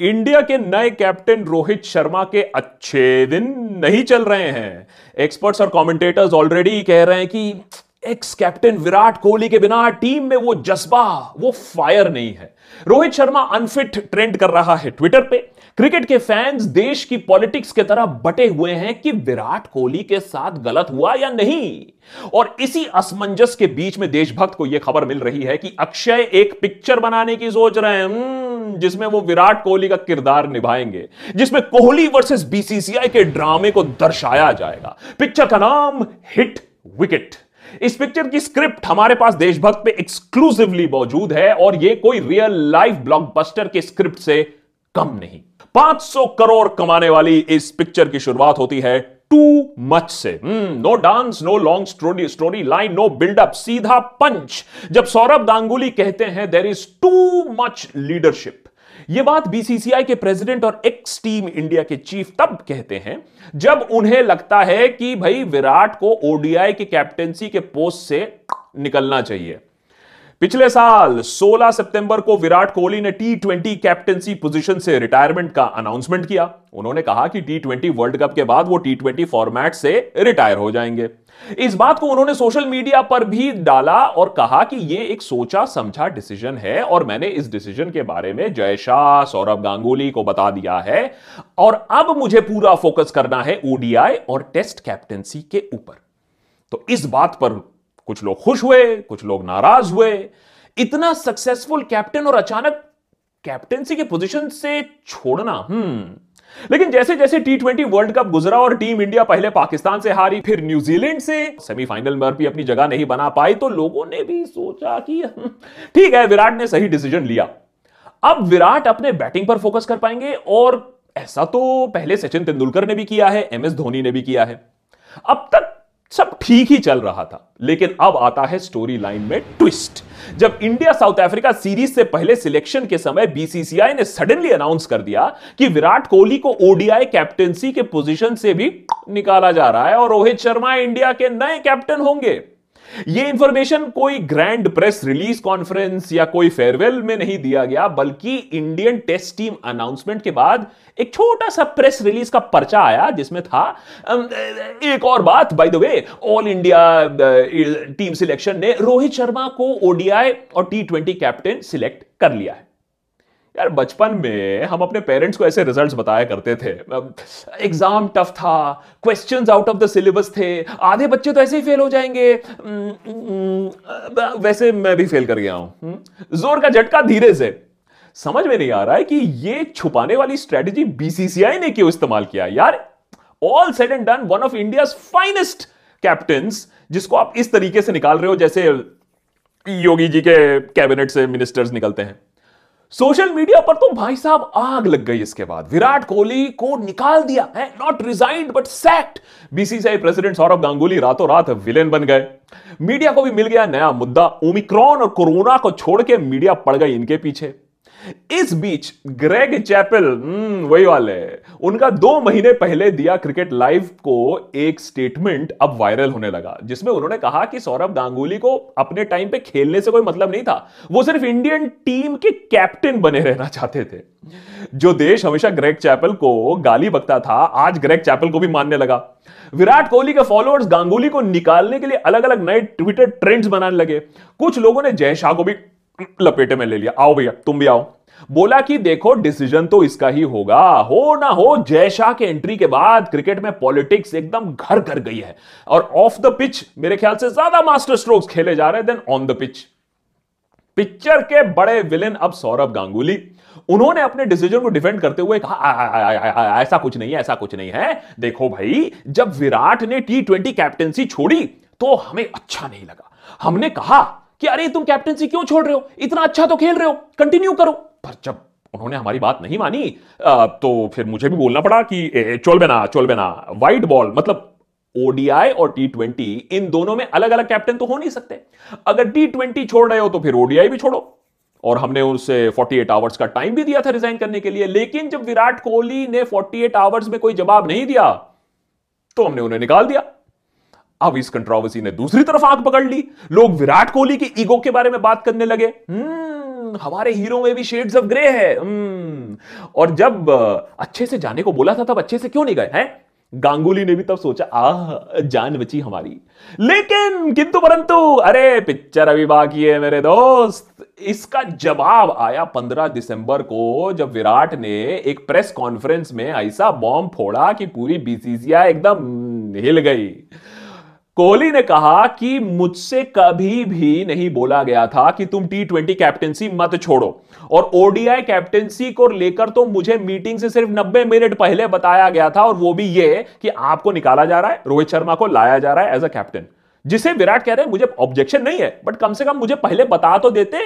India के नए captain Rohit Sharma के अच्छे दिन नहीं चल रहे हैं। एक्सपर्ट्स और कमेंटेटर्स ऑलरेडी कह रहे हैं कि एक्स कैप्टन विराट कोहली के बिना टीम में वो जज्बा वो फायर नहीं है। रोहित शर्मा अनफिट ट्रेंड कर रहा है ट्विटर पे। क्रिकेट के फैंस देश की पॉलिटिक्स के तरह बटे हुए हैं कि विराट कोहली के साथ गलत हुआ या नहीं। और इसी असमंजस के बीच में देशभक्त को यह खबर मिल रही है कि अक्षय एक पिक्चर बनाने की सोच रहे हैं। हम्म, जिसमें वो विराट कोहली का किरदार निभाएँगे, जिसमें कोहली वर्सेस बीसीसीआई के ड्रामे को दर्शाया जाएगा। पिक्चर का नाम हिट विकेट। इस पिक्चर की स्क्रिप्ट हमारे पास देशभक्त पे एक्सक्लूसिवली मौजूद है और यह कोई रियल लाइफ ब्लॉकबस्टर के स्क्रिप्ट से कम नहीं। 500 करोड़ कमाने वाली इस पिक्चर की शुरुआत होती है टू मच से। No dance no long story story line no buildup सीधा पंच जब सौरभ गांगुली कहते हैं there is too much leadership यह बात बीसीसीआई के प्रेसिडेंट और एक्स टीम इंडिया के चीफ तब कहते हैं, जब उन्हें लगता है कि भाई विराट को ओडीआई के कैप्टेंसी के पोस्ट से निकलना चाहिए। पिछले साल 16 सितंबर को विराट कोहली ने टी ट्वेंटी कैप्टेंसी पोजीशन से रिटायरमेंट का अनाउंसमेंट किया। उन्होंने कहा कि टी ट्वेंटी वर्ल्ड कप के बाद वो टी ट्वेंटी फॉर्मेट से रिटायर हो जाएँगे। इस बात को उन्होंने सोशल मीडिया पर भी डाला और कहा कि यह एक सोचा समझा डिसीज़न है और मैंने इस डिसीज़न के बारे में जय शाह, सौरभ गांगुली को बता दिया है। और अब मुझे पूरा फोकस करना है ओडीआई और टेस्ट कैप्टेंसी के ऊपर। तो इस बात पर कुछ लोग खुश हुए, कुछ लोग नाराज़ हुए। इतना सक्सेसफुल कैप्टन और अचानक कैप्टेंसी के पोजीशन से छोड़ना हम्म लेकिन जैसे जैसे टी ट्वेंटी वर्ल्ड कप गुजरा और टीम इंडिया पहले पाकिस्तान से हारी फिर न्यूजीलैंड से सेमीफाइनल में भी अपनी जगह नहीं बना पाई तो लोगों ने भी सोचा कि हम्म, ठीक है विराट ने सही डिसीज़न लिया। अब विराट अपने बैटिंग पर फोकस कर पाएँगे और ऐसा तो पहले सचिन तेंदुलकर ने भी किया है एम एस धोनी ने भी किया है। अब तक सब ठीक ही चल रहा था, लेकिन अब आता है स्टोरी लाइन में ट्विस्ट जब इंडिया साउथ अफ्रीका सीरीज़ से पहले सिलेक्शन के समय बीसीसीआई ने सडनली अनाउंस कर दिया कि विराट कोहली को ओडीआई कैप्टेंसी के पोजीशन से भी निकाला जा रहा है और रोहित शर्मा इंडिया के नए कैप्टन होंगे। यह इंफॉर्मेशन कोई ग्रैंड प्रेस रिलीज़ कॉन्फ्रेंस या कोई फेयरवेल में नहीं दिया गया, बल्कि इंडियन टेस्ट टीम अनाउंसमेंट के बाद एक छोटा सा प्रेस रिलीज़ का पर्चा आया, जिसमें था एक और बात by the way all India team selection ने रोहित शर्मा को ओडीआई और टी ट्वेंटी कैप्टन सिलेक्ट कर लिया है। यार, बचपन में हम अपने पेरेंट्स को ऐसे रिजल्ट्स बताया करते थे। एग्ज़ाम टफ था questions out of the syllabus थे, आधे बच्चे तो ऐसे ही फेल हो जाएँगे। वैसे मैं भी फेल कर गया हूँ। ज़ोर का झटका धीरे से। समझ में नहीं आ रहा है कि ये छुपाने वाली स्ट्रेटेजी बीसीसीआई ने क्यों इस्तेमाल किया? यार all said and done one of India finest captain जिसको आप इस तरीके से निकाल रहे हो जैसे योगी जी के कैबिनेट से मिनिस्टर्स निकलते हैं। सोशल मीडिया पर तो भाई साहब आग लग गई इसके बाद। विराट कोहली को निकाल दिया है not resigned but sacked BCCI president Saurav Ganguly रातों रात विलेन बन गए। मीडिया को भी मिल गया नया मुद्दा ओमिक्रॉन और कोरोना को छोड़ के मीडिया पड़ गई इनके पीछे। इस बीच ग्रेग चैपल हम्म, वही वाले उनका दो महीने पहले दिया क्रिकेट लाइव को एक स्टेटमेंट अब वायरल होने लगा जिसमें उन्होंने कहा कि सौरभ गांगुली को अपने टाइम पे खेलने से कोई मतलब नहीं था। वो सिर्फ़ इंडियन टीम के कैप्टन बने रहना चाहते थे। जो देश हमेशा ग्रेग चैपल को गाली बकता था आज ग्रेग चैपल को भी मानने लगा। विराट कोहली के फॉलोअर्स गांगुली को निकालने के लिए अलग अलग नए ट्विटर ट्रेंड्स बनाने लगे। कुछ लोगों ने जय शाह को भी लपेटे में ले लिया। आओ भैया तुम भी आओ। बोला कि देखो डिसीज़न तो इसका ही होगा। हो ना हो, जय शाह के एंट्री के बाद क्रिकेट में पॉलिटिक्स एकदम घर कर गई है। और ऑफ़ द पिच मेरे ख्याल से ज़्यादा मास्टर स्ट्रोक्स खेले जा रहे हैं then on the pitch picture के बड़े विलेन अब सौरभ गांगुली। उन्होंने अपने डिसीज़न को डिफेंड करते हुए कहा ऐसा कुछ नहीं है, ऐसा कुछ नहीं है। देखो भाई, जब विराट ने टी ट्वेंटी कैप्टेंसी छोड़ी तो हमें अच्छा नहीं लगा। हमने कहा कि अरे, तुम कैप्टनसी क्यों छोड़ रहे हो? इतना अच्छा तो खेल रहे हो कंटिन्यू करो। पर जब उन्होंने हमारी बात नहीं मानी तो फिर मुझे भी बोलना पड़ा कि चोल बेना चोल बेना वाइट बॉल मतलब ओडीआई और टी ट्वेंटी इन दोनों में अलग अलग कैप्टन तो हो नहीं सकते। अगर टी ट्वेंटी छोड़ रहे हो तो फिर ओडीआई भी छोड़ो। और हमने उनसे 48 आवर्स का टाइम भी दिया था रिजाइन करने के लिए लेकिन जब विराट कोहली ने 48 आवर्स में कोई जवाब नहीं दिया तो हमने उन्हें निकाल दिया। अब इस कंट्रोवर्सी ने दूसरी तरफ़ आँख पकड़ ली। लोग विराट कोहली की ईगो के बारे में बात करने लगे। हम्म, हमारे हीरो में भी शेड्स ऑफ़ ग्रे है। हम्म, और जब अच्छे से जाने को बोला था तब अच्छे से क्यों नहीं गए हैं? गांगुली ने भी तब सोचा आ जान बची हमारी। लेकिन किंतु परंतु अरे पिक्चर अभी बाकी है मेरे दोस्त। इसका जवाब आया 15 दिसंबर को जब विराट ने एक प्रेस कॉन्फ्रेंस में ऐसा बॉम्ब फोड़ा कि पूरी बीसीसीआई एकदम हिल गई। कोहली ने कहा कि मुझसे कभी भी नहीं बोला गया था कि तुम टी ट्वेंटी कैप्टेंसी मत छोड़ो। और ओडीआई कैप्टेंसी को लेकर तो मुझे मीटिंग से सिर्फ़ 90 मिनट पहले बताया गया था और वो भी ये कि आपको निकाला जा रहा है, रोहित शर्मा को लाया जा रहा है एज अ कैप्टन जिसे विराट कह रहे हैं, मुझे ऑब्जेक्शन नहीं है बट कम से कम मुझे पहले बता तो देते।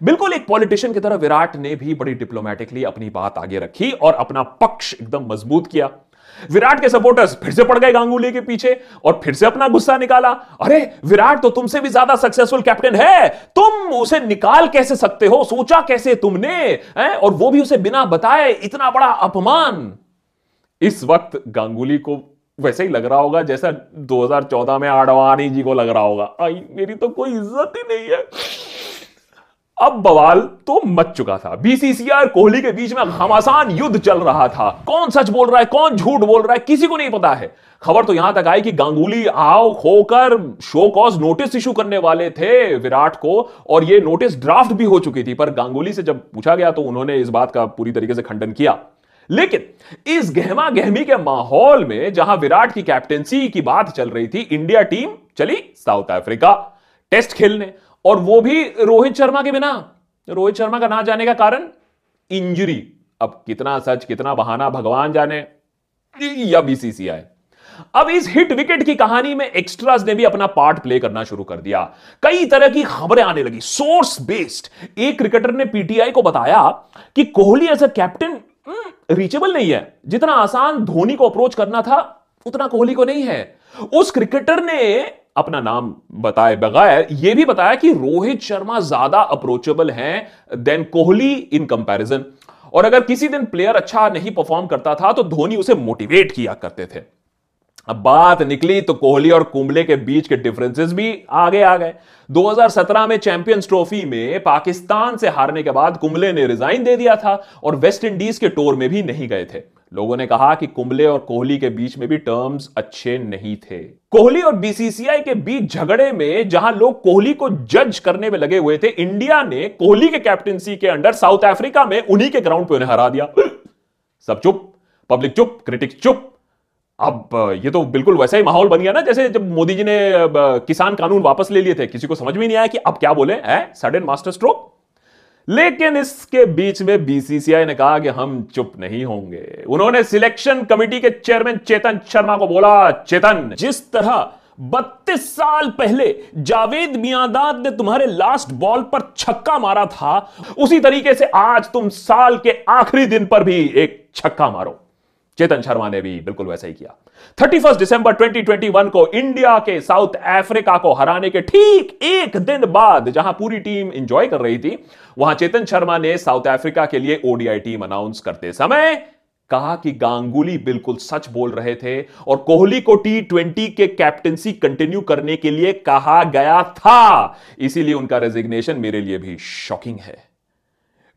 बिल्कुल एक पॉलिटिशियन की तरह विराट ने भी बड़ी डिप्लोमेटिकली अपनी बात आगे रखी और अपना पक्ष एकदम मज़बूत किया। विराट के सपोर्टर्स फिर से पड़ गए गांगुली के पीछे और फिर से अपना गुस्सा निकाला। अरे, विराट तो तुमसे भी ज़्यादा सक्सेसफुल कैप्टन है। तुम उसे निकाल कैसे सकते हो? सोचा कैसे तुमने? है? और वो भी उसे बिना बताए इतना बड़ा अपमान। इस वक्त गांगुली को वैसे ही लग रहा होगा जैसा 2014 में आडवाणी जी को लग रहा होगा। आई, मेरी तो कोई इज़्ज़त ही नहीं है। अब बवाल तो मच चुका था। बीसीसीआर कोहली के बीच में घमासान युद्ध चल रहा था। कौन सच बोल रहा है, कौन झूठ बोल रहा है, किसी को नहीं पता है। खबर तो यहाँ तक आई कि गांगुली आओ खोकर शो कॉज नोटिस इशू करने वाले थे विराट को, और ये नोटिस ड्राफ्ट भी हो चुकी थी। पर गांगुली से जब पूछा गया तो उन्होंने इस बात का पूरी तरीके से खंडन किया। लेकिन इस गहमा गहमी के माहौल में जहाँ विराट की कैप्टेंसी की बात चल रही थी इंडिया टीम चली साउथ अफ्रीका टेस्ट खेलने और वो भी रोहित शर्मा के बिना। रोहित शर्मा का ना जाने का कारण इंजरी। अब कितना सच, कितना बहाना, भगवान जाने। या बीसीसीआई अब इस हिट विकेट की कहानी में एक्स्ट्रास ने भी अपना पार्ट प्ले करना शुरू कर दिया। कई तरह की खबरें आने लगी। Source based. एक क्रिकेटर ने पीटीआई को बताया कि Kohli as a captain reachable नहीं है। जितना आसान धोनी को अप्रोच करना था, उतना कोहली को नहीं है। उस क्रिकेटर ने अपना नाम बताए बगैर यह भी बताया कि रोहित शर्मा ज़्यादा अप्रोचेबल हैं देन कोहली इन कंपैरिजन और अगर किसी दिन प्लेयर अच्छा नहीं परफॉर्म करता था तो धोनी उसे मोटिवेट किया करते थे। अब बात निकली तो कोहली और कुंबले के बीच के डिफरेंसेस भी आगे आ गए। 2017 में चैंपियंस ट्रॉफी में पाकिस्तान से हारने के बाद कुंबले ने रिजाइन दे दिया था और वेस्ट इंडीज के टूर में भी नहीं गए थे। लोगों ने कहा कि कुंबले और कोहली के बीच में भी टर्म्स अच्छे नहीं थे। कोहली और बीसीसीआई के बीच झगड़े में जहाँ लोग कोहली को जज करने में लगे हुए थे, इंडिया ने कोहली के कैप्टनसी के अंडर साउथ अफ्रीका में उन्हीं के ग्राउंड पे उन्हें हरा दिया। सब चुप पब्लिक चुप क्रिटिक्स चुप। अब ये तो बिल्कुल वैसा ही माहौल बन गया ना, जैसे जब मोदी जी ने किसान कानून वापस ले लिए थे। किसी को समझ में नहीं आया कि अब क्या बोले सडन मास्टर स्ट्रोक लेकिन इसके बीच में बीसीसीआई ने कहा कि हम चुप नहीं होंगे। उन्होंने सिलेक्शन कमेटी के चेयरमैन चेतन शर्मा को बोला, चेतन, जिस तरह बत्तीस साल पहले जावेद मियादाद ने तुम्हारे लास्ट बॉल पर छक्का मारा था, उसी तरीके से आज तुम साल के आखिरी दिन पर भी एक छक्का मारो। चेतन शर्मा ने भी बिल्कुल वैसा ही किया। थर्टी फ़र्स्ट दिसंबर 2021 को इंडिया के साउथ अफ्रीका को हराने के ठीक एक दिन बाद जहाँ पूरी टीम इंजॉय कर रही थी, वहाँ चेतन शर्मा ने साउथ अफ्रीका के लिए ओडीआई टीम अनाउंस करते समय कहा कि गांगुली बिल्कुल सच बोल रहे थे और कोहली को टी ट्वेंटी के कैप्टनसी कंटिन्यू करने के लिए कहा गया था। इसीलिए उनका रेजिग्नेशन मेरे लिए भी शॉकिंग है।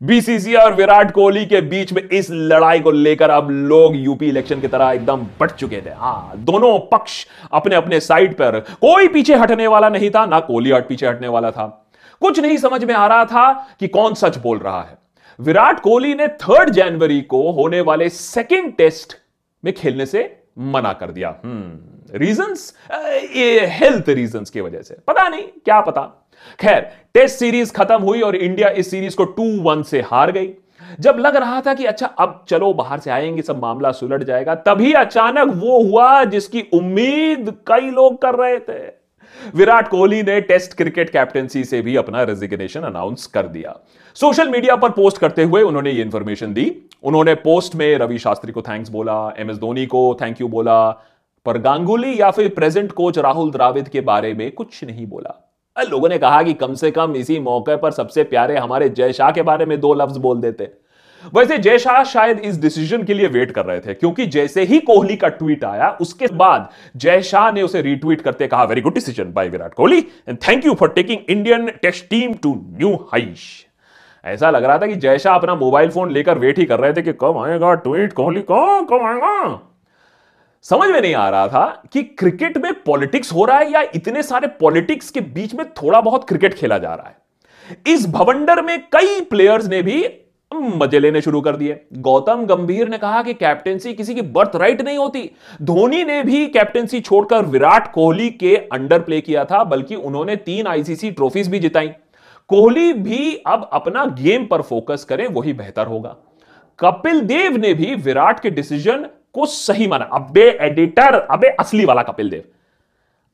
बीसीसी और विराट कोहली के बीच में इस लड़ाई को लेकर अब लोग यूपी इलेक्शन की तरह एकदम बढ़ चुके थे। हाँ दोनों पक्ष अपने अपने साइड पर। कोई पीछे हटने वाला नहीं था, ना कोहली हट पीछे हटने वाला था। कुछ नहीं समझ में आ रहा था कि कौन सच बोल रहा है। विराट कोहली ने थर्ड जनवरी को होने वाले सेकेंड टेस्ट में खेलने से मना कर दिया। रीजंस हेल्थ रीजंस की वजह से। पता नहीं, क्या पता। खैर, टेस्ट सीरीज़ खत्म हुई और इंडिया इस सीरीज़ को टू वन से हार गई। जब लग रहा था कि अच्छा अब चलो बाहर से आएँगे, सब मामला सुलट जाएगा, तभी अचानक वो हुआ जिसकी उम्मीद कई लोग कर रहे थे। विराट कोहली ने टेस्ट क्रिकेट कैप्टनसी से भी अपना रेजिग्नेशन अनाउंस कर दिया। सोशल मीडिया पर पोस्ट करते हुए उन्होंने ये इंफॉर्मेशन दी। उन्होंने पोस्ट में रवि शास्त्री को थैंक्स बोला, एम एस धोनी को थैंक यू बोला, पर गांगुली या फिर प्रेजेंट कोच राहुल द्राविड के बारे में कुछ नहीं बोला। लोगों ने कहा कि कम से कम इसी मौके पर सबसे प्यारे हमारे जय शाह के बारे में दो लफ्ज बोल देते। वैसे जय शाह शायद इस डिसीज़न के लिए वेट कर रहे थे, क्योंकि जैसे ही कोहली का ट्वीट आया, उसके बाद जय शाह ने उसे रीट्वीट करते कहा very good decision by Virat Kohli and thank you for taking Indian test team to new heights ऐसा लग रहा था कि जय शाह अपना मोबाइल फ़ोन लेकर वेट ही कर रहे थे कि कब आएगा ट्वीट कोहली कौन कब आएगा? समझ में नहीं आ रहा था कि क्रिकेट में पॉलिटिक्स हो रहा है या इतने सारे पॉलिटिक्स के बीच में थोड़ा बहुत क्रिकेट खेला जा रहा है। इस भवंडर में कई प्लेयर्स ने भी मज़े लेने शुरू कर दिए। गौतम गंभीर ने कहा कि कैप्टेंसी किसी की बर्थ राइट नहीं होती। धोनी ने भी कैप्टेंसी छोड़कर विराट कोहली के अंडर प्ले किया था, बल्कि उन्होंने तीन आईसीसी ट्रॉफीज भी जिताई। कोहली भी अब अपना गेम पर फोकस करें, वही बेहतर होगा। कपिल देव ने भी विराट के डिसीज़न को सही माना। अबे एडिटर अबे असली वाला कपिल देव।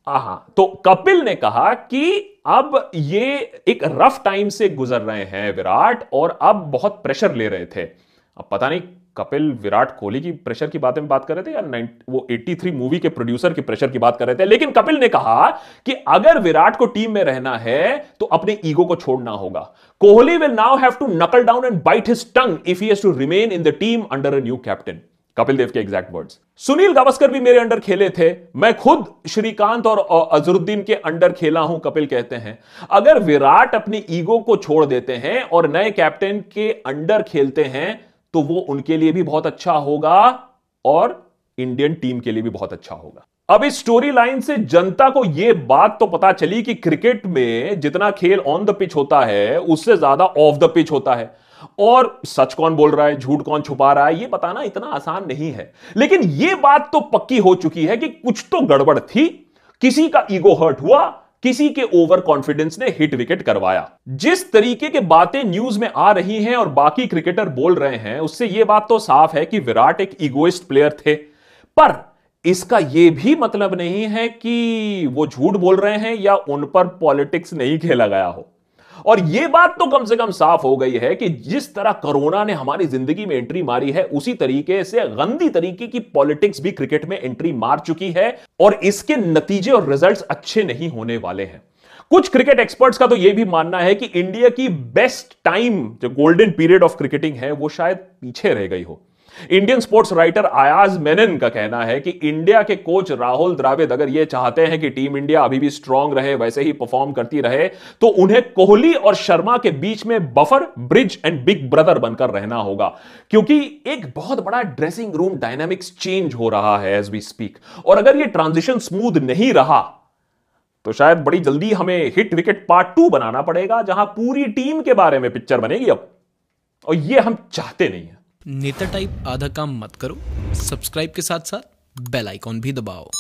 आहा तो कपिल ने कहा कि अब ये एक रफ टाइम से गुजर रहे हैं विराट और अब बहुत प्रेशर ले रहे थे। अब पता नहीं कपिल विराट कोहली की प्रेशर की बातें बात कर रहे थे या वो 83 मूवी के प्रोड्यूसर की प्रेशर की बात कर रहे थे? लेकिन कपिल ने कहा कि अगर विराट को टीम में रहना है तो अपने ईगो को छोड़ना होगा। Kohli will now have to knuckle down and bite his tongue if he has to remain in the team under a new captain Kapil Dev के एग्जैक्ट वर्ड्स सुनील गावस्कर भी मेरे अंडर खेले थे। मैं खुद श्रीकांत और अजरुद्दीन के अंडर खेला हूँ, कपिल कहते हैं। अगर विराट अपनी ईगो को छोड़ देते हैं और नए कैप्टन के अंडर खेलते हैं तो वो उनके लिए भी बहुत अच्छा होगा और इंडियन टीम के लिए भी बहुत अच्छा होगा। अब इस स्टोरी लाइन से जनता को यह बात तो पता चली कि क्रिकेट में जितना खेल ऑन द पिच होता है, उससे ज़्यादा ऑफ़ द पिच होता है। और सच कौन बोल रहा है, झूठ कौन छुपा रहा है, ये बताना इतना आसान नहीं है। लेकिन यह बात तो पक्की हो चुकी है कि कुछ तो गड़बड़ थी, किसी का ईगो हर्ट हुआ, किसी के ओवर कॉन्फिडेंस ने हिट विकेट करवाया। जिस तरीके के बातें न्यूज़ में आ रही हैं और बाकी क्रिकेटर बोल रहे हैं, उससे यह बात तो साफ़ है कि विराट एक इगोइस्ट प्लेयर थे। पर इसका यह भी मतलब नहीं है कि वो झूठ बोल रहे हैं या उन पर पॉलिटिक्स नहीं खेला गया हो। और यह बात तो कम से कम साफ़ हो गई है कि जिस तरह कोरोना ने हमारी ज़िंदगी में एंट्री मारी है, उसी तरीके से गंदी तरीके की पॉलिटिक्स भी क्रिकेट में एंट्री मार चुकी है और इसके नतीजे और रिजल्ट्स अच्छे नहीं होने वाले हैं। कुछ क्रिकेट एक्सपर्ट्स का तो यह भी मानना है कि इंडिया की बेस्ट टाइम, जो गोल्डन पीरियड ऑफ़ क्रिकेटिंग है, वो शायद पीछे रह गई हो। Indian sports writer Ayaz Menon का कहना है कि इंडिया के कोच राहुल द्राविड अगर ये चाहते हैं कि टीम इंडिया अभी भी स्ट्रांग रहे, वैसे ही परफॉर्म करती रहे तो उन्हें कोहली और शर्मा के बीच में buffer bridge and big brother बनकर रहना होगा। क्योंकि एक बहुत बड़ा ड्रेसिंग रूम डायनामिक्स चेंज हो रहा है एज वी स्पीक और अगर ये ट्रांजिशन स्मूथ नहीं रहा तो शायद बड़ी जल्दी हमें हिट विकेट पार्ट टू बनाना पड़ेगा, जहाँ पूरी टीम के बारे में पिक्चर बनेगी अब। और ये हम चाहते नहीं है। नेता टाइप आधा काम मत करो सब्सक्राइब के साथ साथ बेल आइकॉन भी दबाओ।